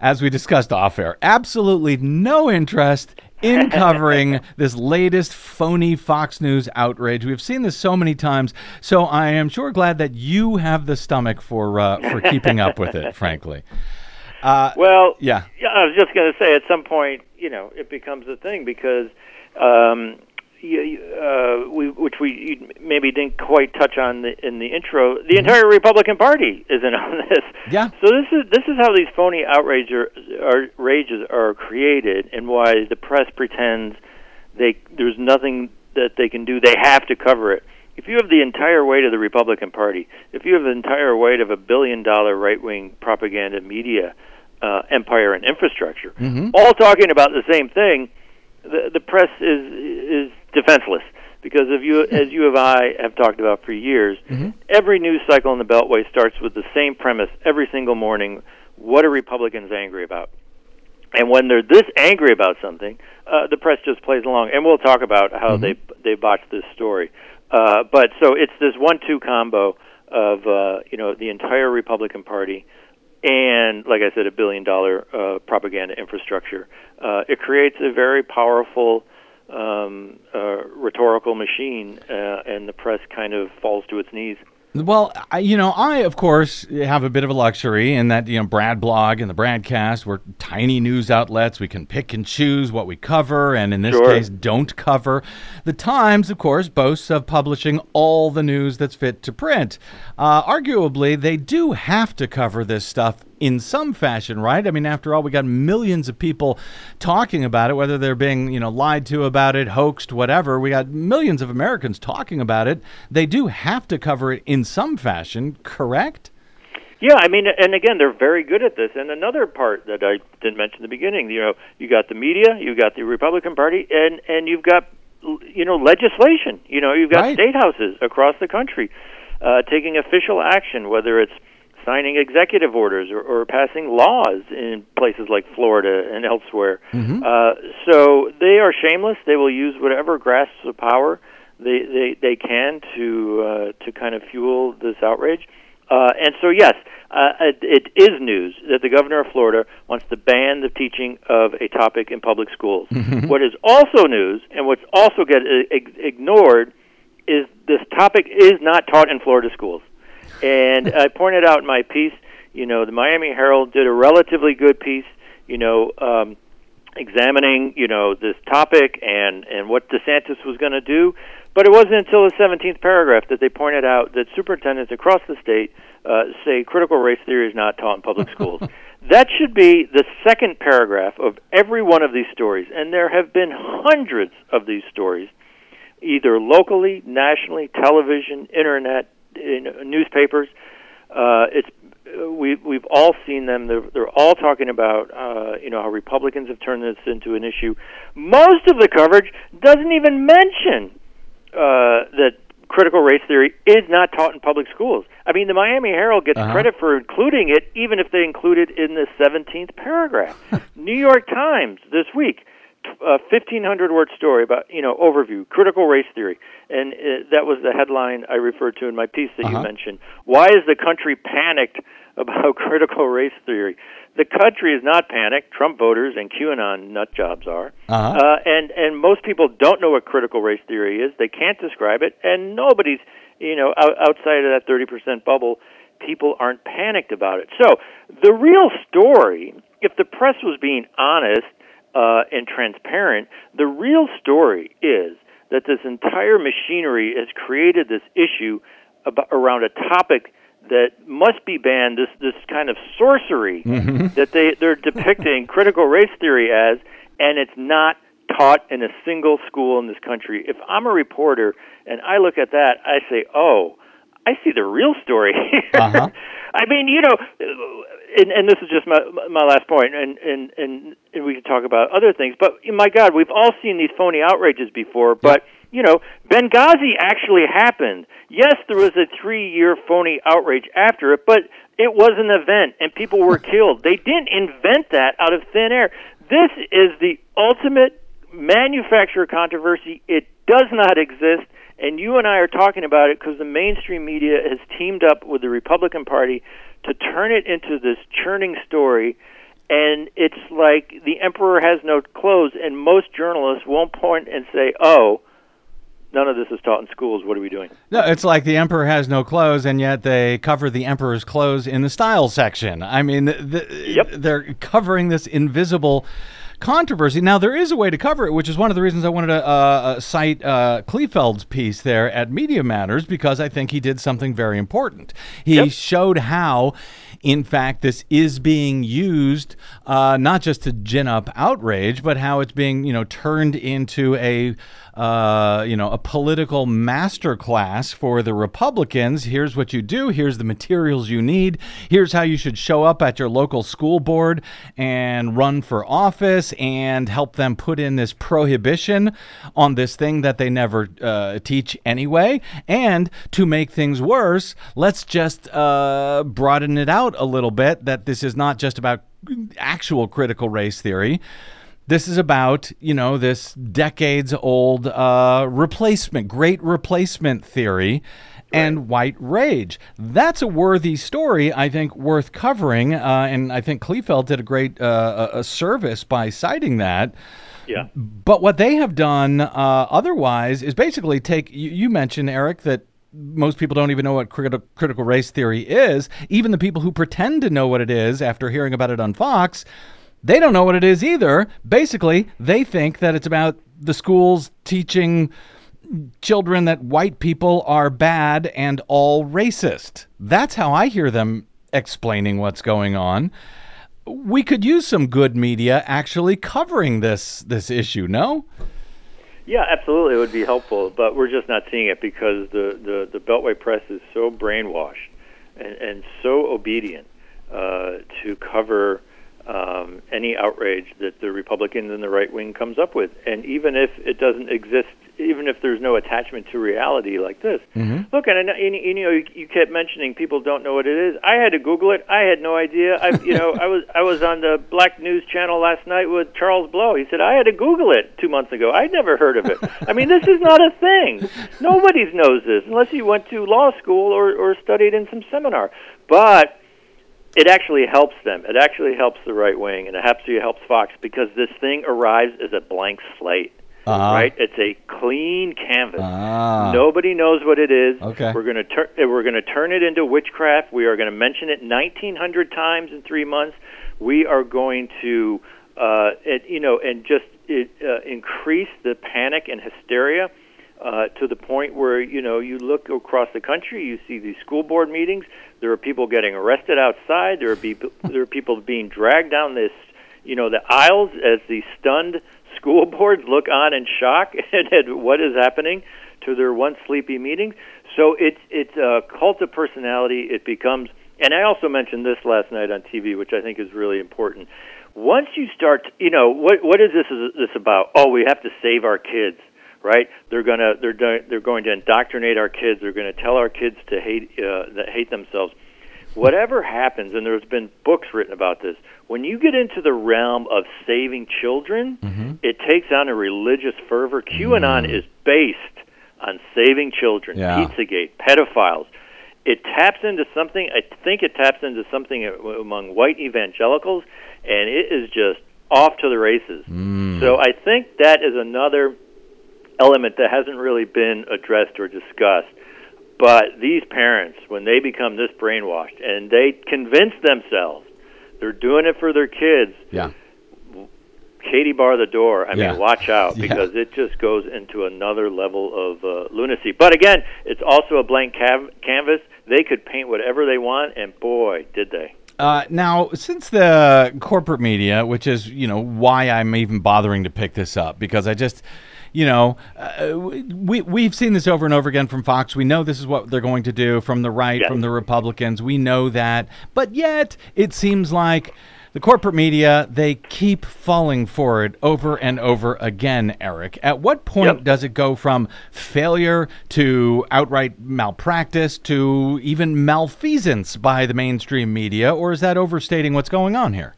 as we discussed off air, absolutely no interest in covering this latest phony Fox News outrage. We've seen this so many times, so I am sure glad that you have the stomach for uh, for keeping up with it. Frankly, uh, Well, yeah. I was just going to say, at some point, you know, it becomes a thing because um, uh, we, which we maybe didn't quite touch on the, in the intro. The entire Republican Party isn't on this. Yeah. So this is this is how these phony outrages are, are, rages are created, and why the press pretends they there's nothing that they can do. They have to cover it. If you have the entire weight of the Republican Party, if you have the entire weight of a billion dollar right wing propaganda media uh, empire and infrastructure, all talking about the same thing, the the press is is defenseless because if you as you and I have talked about for years, every news cycle in the Beltway starts with the same premise every single morning. What are Republicans angry about? And when they're this angry about something, uh, the press just plays along. And we'll talk about how they they botched this story. Uh, but so it's this one-two combo of uh, you know the entire Republican Party and, like I said, a billion-dollar uh, propaganda infrastructure. Uh, it creates a very powerful um, uh, rhetorical machine, uh, and the press kind of falls to its knees. Well, I, you know, I of course have a bit of a luxury in that you know Brad Blog and the Bradcast we're tiny news outlets. We can pick and choose what we cover, and in this Sure. case, don't cover. The Times, of course, boasts of publishing all the news that's fit to print. Uh, arguably, they do have to cover this stuff in some fashion, right? I mean, after all, we got millions of people talking about it, whether they're being, you know, lied to about it, hoaxed, whatever. We got millions of Americans talking about it. They do have to cover it in some fashion, correct? Yeah, I mean, and again, they're very good at this. And another part that I didn't mention in the beginning, you know, you got the media, you got the Republican Party, and and you've got you know legislation. You know, you've got Right. state houses across the country uh, taking official action, whether it's signing executive orders or, or passing laws in places like Florida and elsewhere. Uh, so they are shameless. They will use whatever grasps of power they they, they can to uh, to kind of fuel this outrage. Uh, and so, yes, uh, it, it is news that the governor of Florida wants to ban the teaching of a topic in public schools. what is also news, and what's also get uh, ignored, is this topic is not taught in Florida schools. And I pointed out in my piece, you know, the Miami Herald did a relatively good piece, you know, um, examining, you know, this topic and and what DeSantis was going to do. But it wasn't until the 17th paragraph that they pointed out that superintendents across the state uh, say critical race theory is not taught in public schools. that should be the second paragraph of every one of these stories, and there have been hundreds of these stories, either locally, nationally, television, internet, in newspapers. Uh, it's uh, we we've all seen them. They're, they're all talking about uh, you know how Republicans have turned this into an issue. Most of the coverage doesn't even mention uh, that critical race theory is not taught in public schools. I mean, the Miami Herald gets Uh-huh. credit for including it, even if they include it in the 17th paragraph. New York Times this week a 1500 word story about you know overview critical race theory. And uh that was the headline i referred to in my piece that Uh-huh. you mentioned. Why is the country panicked about critical race theory? The country is not panicked. Trump voters and qanon nut jobs are. Uh-huh. uh, and and most people don't know what critical race theory is. They can't describe it. And nobody's you know out, outside of that 30% bubble people aren't panicked about it. So the real story if the press was being honest uh, and transparent. The real story is that this entire machinery has created this issue about, around a topic that must be banned. This this kind of sorcery that they they're depicting critical race theory as, and it's not taught in a single school in this country. If I'm a reporter and I look at that, I say, oh. I see the real story. Uh-huh. I mean, you know, and, and this is just my my last point, and and and, and we can talk about other things. But my God, we've all seen these phony outrages before. But you know, Benghazi actually happened. Yes, there was a three-year phony outrage after it, but it was an event, and people were killed. They didn't invent that out of thin air. This is the ultimate manufacturer controversy. It does not exist. And you and I are talking about it because the mainstream media has teamed up with the Republican Party to turn it into this churning story. And it's like the emperor has no clothes, and most journalists won't point and say, "Oh, none of this is taught in schools. What are we doing?" No, it's like the emperor has no clothes, and yet they cover the emperor's clothes in the style section. I mean, th- th- Yep. they're covering this invisible controversy. Now, there is a way to cover it, which is one of the reasons I wanted to uh, uh, cite uh, Kleefeld's piece there at Media Matters, because I think he did something very important. He Yep. showed how. In fact, this is being used uh, not just to gin up outrage, but how it's being, you know, turned into a, uh, you know, a political masterclass for the Republicans. Here's what you do. Here's the materials you need. Here's how you should show up at your local school board and run for office and help them put in this prohibition on this thing that they never uh, teach anyway. And to make things worse, let's just uh, broaden it out a little bit that this is not just about actual critical race theory. This is about, you know, this decades old uh, replacement, great replacement theory and white rage. That's a worthy story, I think, worth covering. Uh, and I think Kleefeld did a great uh, a service by citing that. Yeah. But what they have done uh, otherwise is basically take. You, you mentioned Eric that most people don't even know what criti- critical race theory is. Even the people who pretend to know what it is after hearing about it on Fox, they don't know what it is either. Basically, they think that it's about the schools teaching children that white people are bad and all racist. That's how I hear them explaining what's going on. We could use some good media actually covering this this issue, no? Yeah, absolutely, it would be helpful, but we're just not seeing it because the the, the Beltway press is so brainwashed and, and so obedient uh, to cover um, any outrage that the Republicans and the right wing comes up with, and even if it doesn't exist, even if there's no attachment to reality like this. mhm Look, and, and you know, you, you kept mentioning people don't know what it is. I had to Google it. I had no idea. I, you know, I was I was on the Black News Channel last night with Charles Blow. He said I had to Google it two months ago. I'd never heard of it. I mean, this is not a thing. Nobody knows this unless you went to law school or or studied in some seminar. But it actually helps them. It actually helps the right wing, and it actually helps Fox because this thing arrives as a blank slate. Uh-huh. Right? It's a clean canvas. Ah. Nobody knows what it is. Okay. We're going to turn we're going to turn it into witchcraft. We are going to mention it 1900 times in 3 months. We are going to uh it, you know and just it, uh, increase the panic and hysteria uh, to the point where you know you look across the country, you see these school board meetings. There are people getting arrested outside. There are people there are people being dragged down this you know the aisles as the stunned school boards look on in shock at, at what is happening to their once sleepy meetings. So it's it's a cult of personality. It becomes, and I also mentioned this last night on TV, which I think is really important. Once you start, you know, what what is this is this about? Oh, we have to save our kids, right? They're gonna they're they're going to indoctrinate our kids. They're going to tell our kids to hate uh, that hate themselves. whatever happens, and there's been books written about this, when you get into the realm of saving children, Mm-hmm. it takes on a religious fervor. QAnon is based on saving children, Mm. Yeah. Pizzagate, pedophiles. It taps into something, I think it taps into something among white evangelicals, and it is just off to the races. Mm. So I think that is another element that hasn't really been addressed or discussed. But these parents, when they become this brainwashed and they convince themselves they're doing it for their kids, Yeah. Katie bar the door. I Yeah. mean, watch out Yeah. because it just goes into another level of uh, lunacy. But again, it's also a blank cav- canvas. They could paint whatever they want, and boy, did they. Uh, now, since the corporate media, which is you know why I'm even bothering to pick this up, because I just, you know, uh, we we've seen this over and over again from Fox. We know this is what they're going to do from the right, Yes. from the Republicans. We know that, but yet it seems like. The corporate media, they keep falling for it over and over again, Eric. At what point Yep. does it go from failure to outright malpractice to even malfeasance by the mainstream media, or is that overstating what's going on here?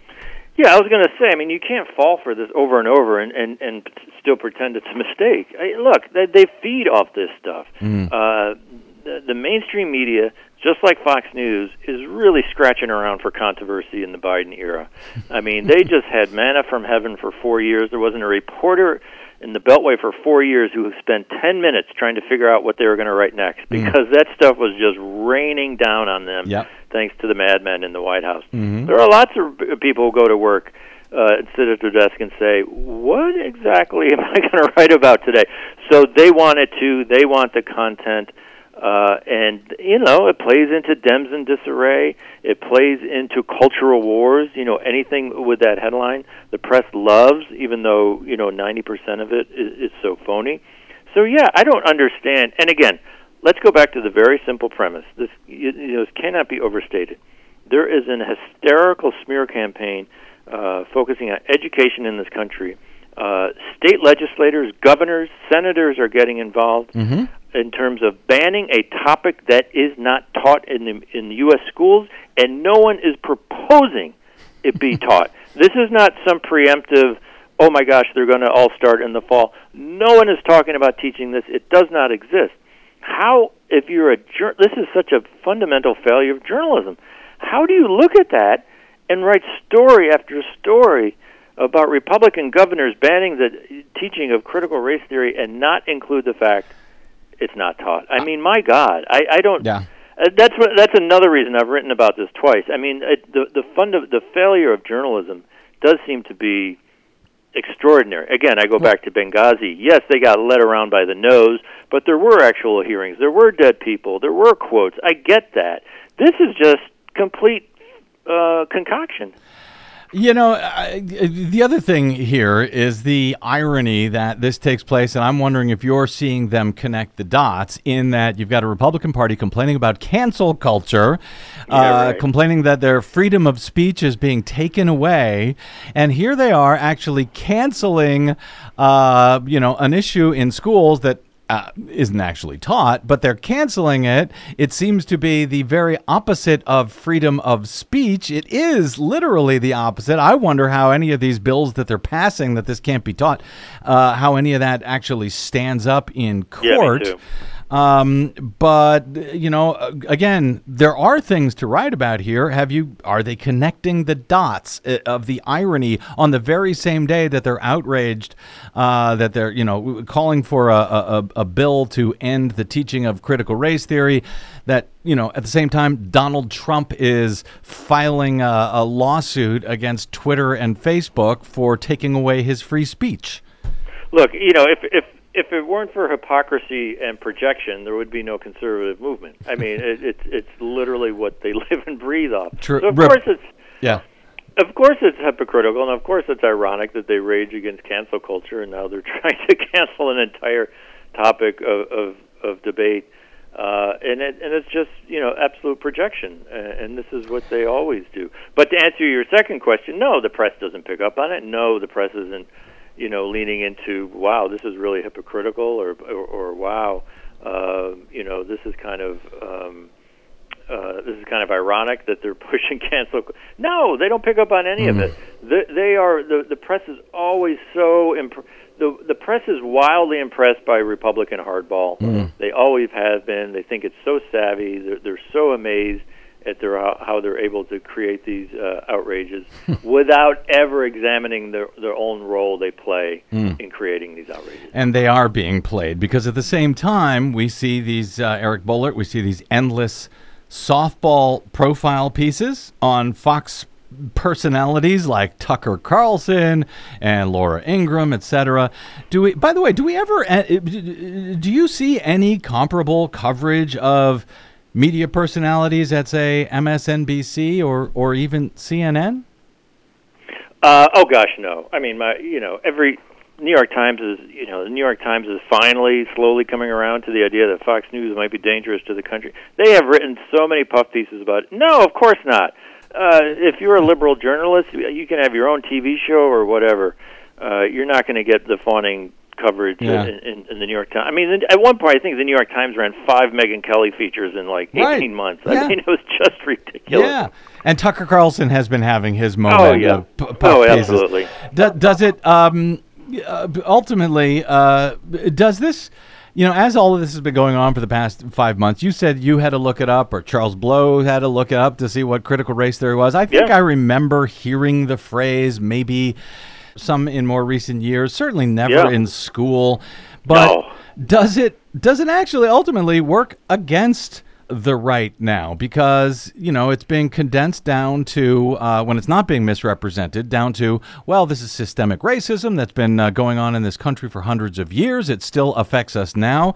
Yeah, I was going to say. I mean, you can't fall for this over and over and and, and still pretend it's a mistake. I, look, they, they feed off this stuff. Mm. Uh, the, the mainstream media, just like Fox News, is really scratching around for controversy in the Biden era. I mean, they just had manna from heaven for four years. There wasn't a reporter in the Beltway for four years who spent ten minutes trying to figure out what they were going to write next mm. because that stuff was just raining down on them Yep. thanks to the madmen in the White House. Mm-hmm. There are lots of people who go to work uh, sit at their desk and say, "What exactly am I going to write about today?" So they want it to. They want the content, uh, and you know, it plays into Dems and disarray. It plays into cultural wars. You know, anything with that headline, the press loves, even though you know ninety percent of it is, is so phony. So yeah, I don't understand. And again, let's go back to the very simple premise. This you, you know, this cannot be overstated. There is an hysterical smear campaign uh, focusing on education in this country. Uh, state legislators, governors, senators are getting involved in terms of banning a topic that is not taught in the in the U.S. schools, and no one is proposing it be taught. This is not some preemptive. Oh my gosh, they're going to all start in the fall. No one is talking about teaching this. It does not exist. How, if you're a jour- this is such a fundamental failure of journalism. How do you look at that and write story after story about Republican governors banning the teaching of critical race theory and not include the fact it's not taught? I mean, my God, I, I don't. Yeah. Uh, that's what, that's another reason I've written about this twice. I mean, it, the the fund of, the failure of journalism does seem to be extraordinary. Again, I go back to Benghazi. Yes, they got led around by the nose, but there were actual hearings. There were dead people. There were quotes. I get that. This is just complete uh, concoction. You know, I, the other thing here is the irony that this takes place, and I'm wondering if you're seeing them connect the dots in that you've got a Republican Party complaining about cancel culture, uh, right. complaining that their freedom of speech is being taken away, and here they are actually canceling, uh, you know, an issue in schools that uh, isn't actually taught, but they're canceling it. It seems to be the very opposite of freedom of speech. It is literally the opposite. I wonder how any of these bills that they're passing that this can't be taught, uh, how any of that actually stands up in Yeah, court. too. Um, but you know, again, there are things to write about here. Have you? Are they connecting the dots uh, of the irony on the very same day that they're outraged, uh, that they're you know calling for a, a, a bill to end the teaching of critical race theory? That you know, at the same time, Donald Trump is filing a, a lawsuit against Twitter and Facebook for taking away his free speech. Look, you know, if if if it weren't for hypocrisy and projection, there would be no conservative movement. I mean, it, it's it's literally what they live and breathe off. True. So of Rip- course it's Yeah. of course it's hypocritical, and of course it's ironic that they rage against cancel culture, and now they're trying to cancel an entire topic of of, of debate. Uh, and it, and it's just you know absolute projection, uh, and this is what they always do. But to answer your second question, no, the press doesn't pick up on it. No, the press isn't you know leaning into wow, this is really hypocritical, or or, or wow, uh, you know this is kind of um, uh, this is kind of ironic that they're pushing cancel. No, they don't pick up on any of it. They, they are the the press is always so imp- the the press is wildly impressed by Republican hardball. They always have been. They think it's so savvy. They're they're so amazed at their how, how they're able to create these uh, outrages without ever examining their their own role they play in creating these outrages. and they are being played because at the same time we see these uh, Eric Boehlert, we see these endless softball profile pieces on Fox personalities like Tucker Carlson and Laura Ingraham, etc. Do we? By the way, do we ever? uh, Do you see any comparable coverage of media personalities at say MSNBC or or even CNN? Uh, oh gosh, no. I mean, my you know every New York Times is you know the New York Times is finally slowly coming around to the idea that Fox News might be dangerous to the country. They have written so many puff pieces about it. No, of course not. Uh, if you're a liberal journalist, you can have your own TV show or whatever. Uh, you're not going to get the fawning coverage Yeah. in, in, in the New York Times. I mean, at one point, I think the New York Times ran five Megyn Kelly features in like 18 Right. months. Yeah. I mean, it was just ridiculous. Yeah, and Tucker Carlson has been having his moment. Oh yeah. of p- oh, pieces. absolutely. Do, does it um, uh, ultimately? Uh, does this? You know, as all of this has been going on for the past five months, you said you had to look it up, or Charles Blow had to look it up to see what critical race theory was. I think Yeah. I remember hearing the phrase, maybe some in more recent years, certainly never Yeah. in school. But No. does it does it actually ultimately work against the right now because you know it's being condensed down to uh, when it's not being misrepresented down to well this is systemic racism that's been uh, going on in this country for hundreds of years. It still affects us now.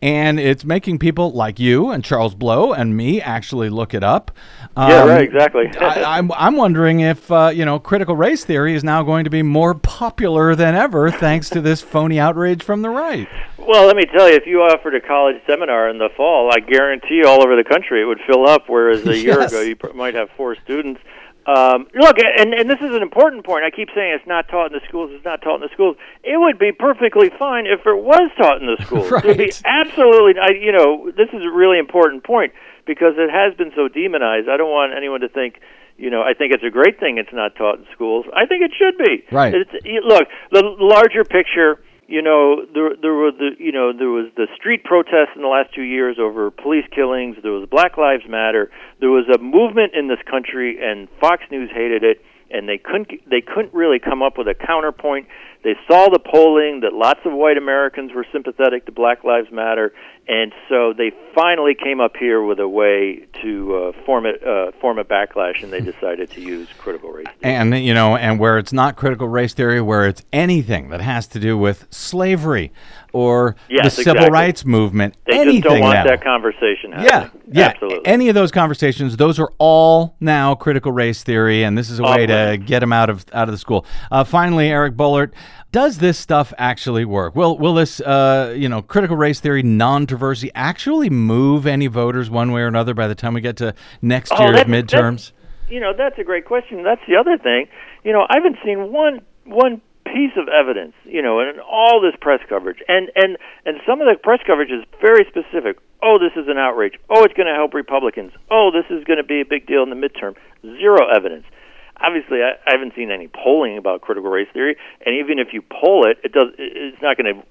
And it's making people like you and Charles Blow and me actually look it up. Yeah, Um, right, exactly. I, I'm, I'm wondering if uh, you know critical race theory is now going to be more popular than ever thanks to this phony outrage from the right Well, let me tell you, if you offered a college seminar in the fall, I guarantee all over the country it would fill up. Whereas a year Yes. ago, you might have four students. Um, look, and and this is an important point. I keep saying it's not taught in the schools. It's not taught in the schools. It would be perfectly fine if it was taught in the schools. It would be absolutely. I, you know, this is a really important point because it has been so demonized. I don't want anyone to think. You know, I think it's a great thing it's not taught in schools. I think it should be. Right. It's, look, the larger picture you know there there were the you know there was the street protests in the last two years over police killings. There was black lives matter. There was a movement in this country and fox news hated it and they couldn't they couldn't really come up with a counterpoint they saw the polling that lots of white americans were sympathetic to black lives matter and so they finally came up here with a way to uh, form it uh, form a backlash and they decided to use critical race and you know and where it's not critical race theory where it's anything that has to do with slavery or Yes, the civil exactly. rights movement they anything just don't want now. that conversation yeah, happening yeah. absolutely Any of those conversations, those are all now critical race theory, and this is a way to get them out of out of the school. Uh, finally, Eric Boehlert, does this stuff actually work? Will will this uh, you know critical race theory non-controversy actually move any voters one way or another by the time we get to next Oh, year's that's- that's- midterms? you know that's a great question. That's the other thing. You know i haven't seen one one piece of evidence you know in all this press coverage. And and and some of the press coverage is very specific. Oh this is an outrage. Oh it's going to help republicans. Oh this is going to be a big deal in the midterm. Zero evidence obviously I, I haven't seen any polling about critical race theory and even if you poll it it does it's not going to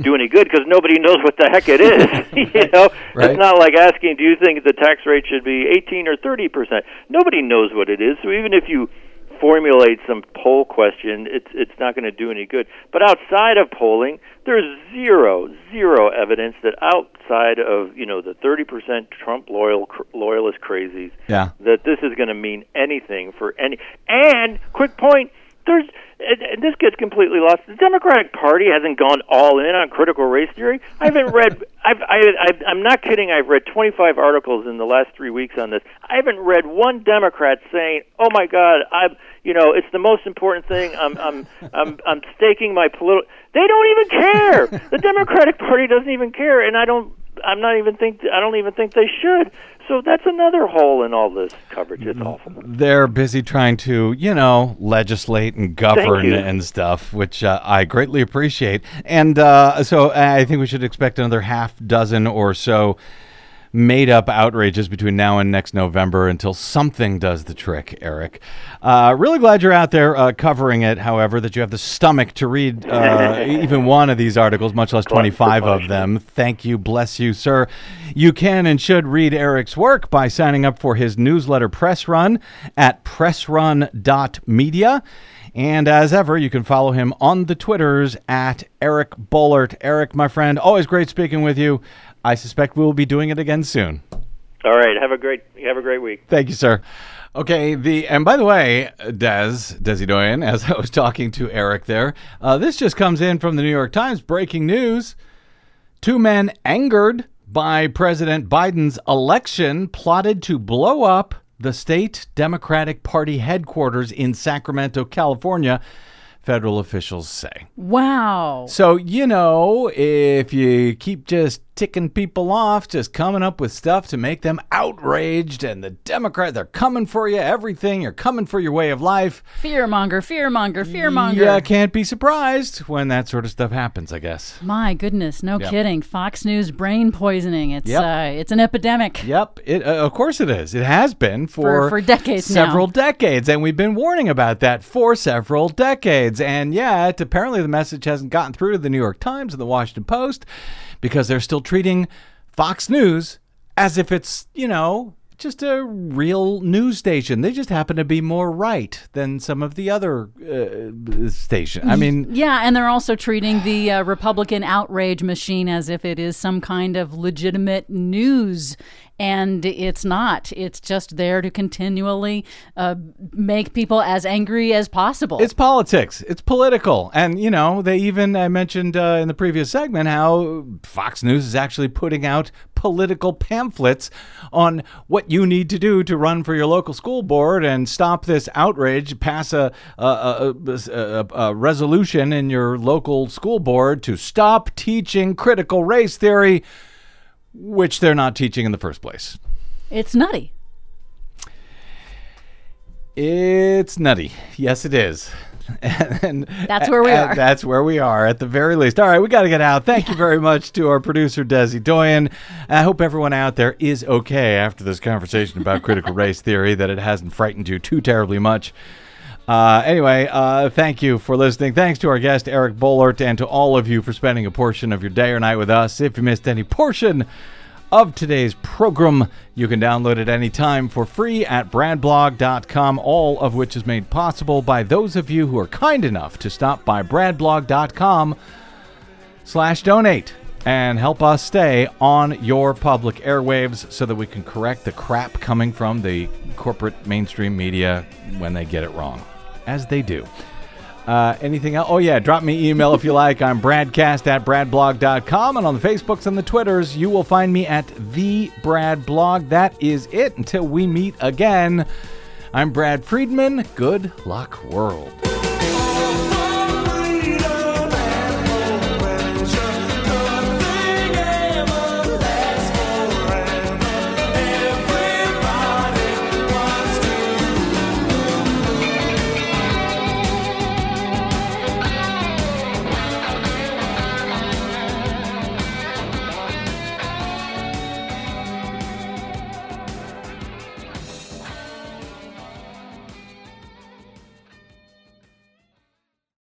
do any good because nobody knows what the heck it is. You know? Right. it's not like asking do you think the tax rate should be 18 or 30 percent? Nobody knows what it is so even if you formulate some poll question it's it's not going to do any good but outside of polling there's zero zero evidence that outside of you know the 30 percent trump loyal cr- loyalist crazies Yeah. that this is going to mean anything for any and quick point there's and, this gets completely lost. The democratic party hasn't gone all in on critical race theory. I haven't read I've, I, I, i'm not kidding i've read 25 articles in the last three weeks on this. I haven't read one democrat saying oh my god i'm you know it's the most important thing. I'm i'm i'm i'm staking my political they don't even care. The democratic party doesn't even care and i don't i'm not even think i don't even think they should so that's another hole in all this coverage. It's awful. they're busy trying to, you know, legislate and govern and stuff, which uh, I greatly appreciate. And uh, so I think we should expect another half dozen or so made up outrages between now and next November until something does the trick, Eric. Uh, really glad you're out there uh, covering it, however, that you have the stomach to read uh, even one of these articles, much less 25 of them. Thank you. Bless you, sir. You can and should read Eric's work by signing up for his newsletter Press Run at pressrun.media. And as ever, you can follow him on the Twitters at Eric Boehlert. Eric, my friend, always great speaking with you. I suspect we will be doing it again soon. All right. Have a great have a great week. Thank you, sir. Okay, the and by the way, Des Desi Doyen, as I was talking to Eric there, uh, this just comes in from the New York Times. Breaking news: Two men angered by President Biden's election plotted to blow up the state Democratic Party headquarters in Sacramento, California. Federal officials say. Wow. So, you know, if you keep just ticking people off, just coming up with stuff to make them outraged, and the Democrat, they're coming for you, everything, you're coming for your way of life. Fearmonger, fearmonger, fearmonger. Yeah, can't be surprised when that sort of stuff happens, I guess. My goodness, no Yep. kidding. Fox News brain poisoning. It's Yep. uh, it's an epidemic. Yep, it, uh, of course it is. It has been for, For- for decades now. several decades, and we've been warning about that for several decades. And yet, apparently, the message hasn't gotten through to the New York Times and the Washington Post because they're still treating Fox News as if it's you know just a real news station. They just happen to be more right than some of the other uh, stations. I mean, Yeah, and they're also treating the uh, Republican outrage machine as if it is some kind of legitimate news. And it's not. It's just there to continually uh, make people as angry as possible. It's politics. It's political. And, you know, they even, I mentioned uh, in the previous segment how Fox News is actually putting out political pamphlets on what you need to do to run for your local school board and stop this outrage, pass a, a, a, a, resolution in your local school board to stop teaching critical race theory, which they're not teaching in the first place. it's nutty. It's nutty. Yes, it is. And That's where we are. That's where we are at the very least. All right, we got to get out. Thank you very much to our producer Desi Doyen. I hope everyone out there is okay after this conversation about critical race theory. That it hasn't frightened you too terribly much. Uh, anyway, uh, thank you for listening. Thanks to our guest Eric Boehlert and to all of you for spending a portion of your day or night with us. If you missed any portion of today's program. You can download it anytime for free at bradblog.com, all of which is made possible by those of you who are kind enough to stop by bradblog.com slash donate and help us stay on your public airwaves so that we can correct the crap coming from the corporate mainstream media when they get it wrong, as they do. Uh, anything else? Oh, yeah. Drop me email if you like. I'm bradcast at bradblog.com. And on the Facebooks and the Twitters, you will find me at the Brad Blog. That is it until we meet again. I'm Brad Friedman. Good luck, world.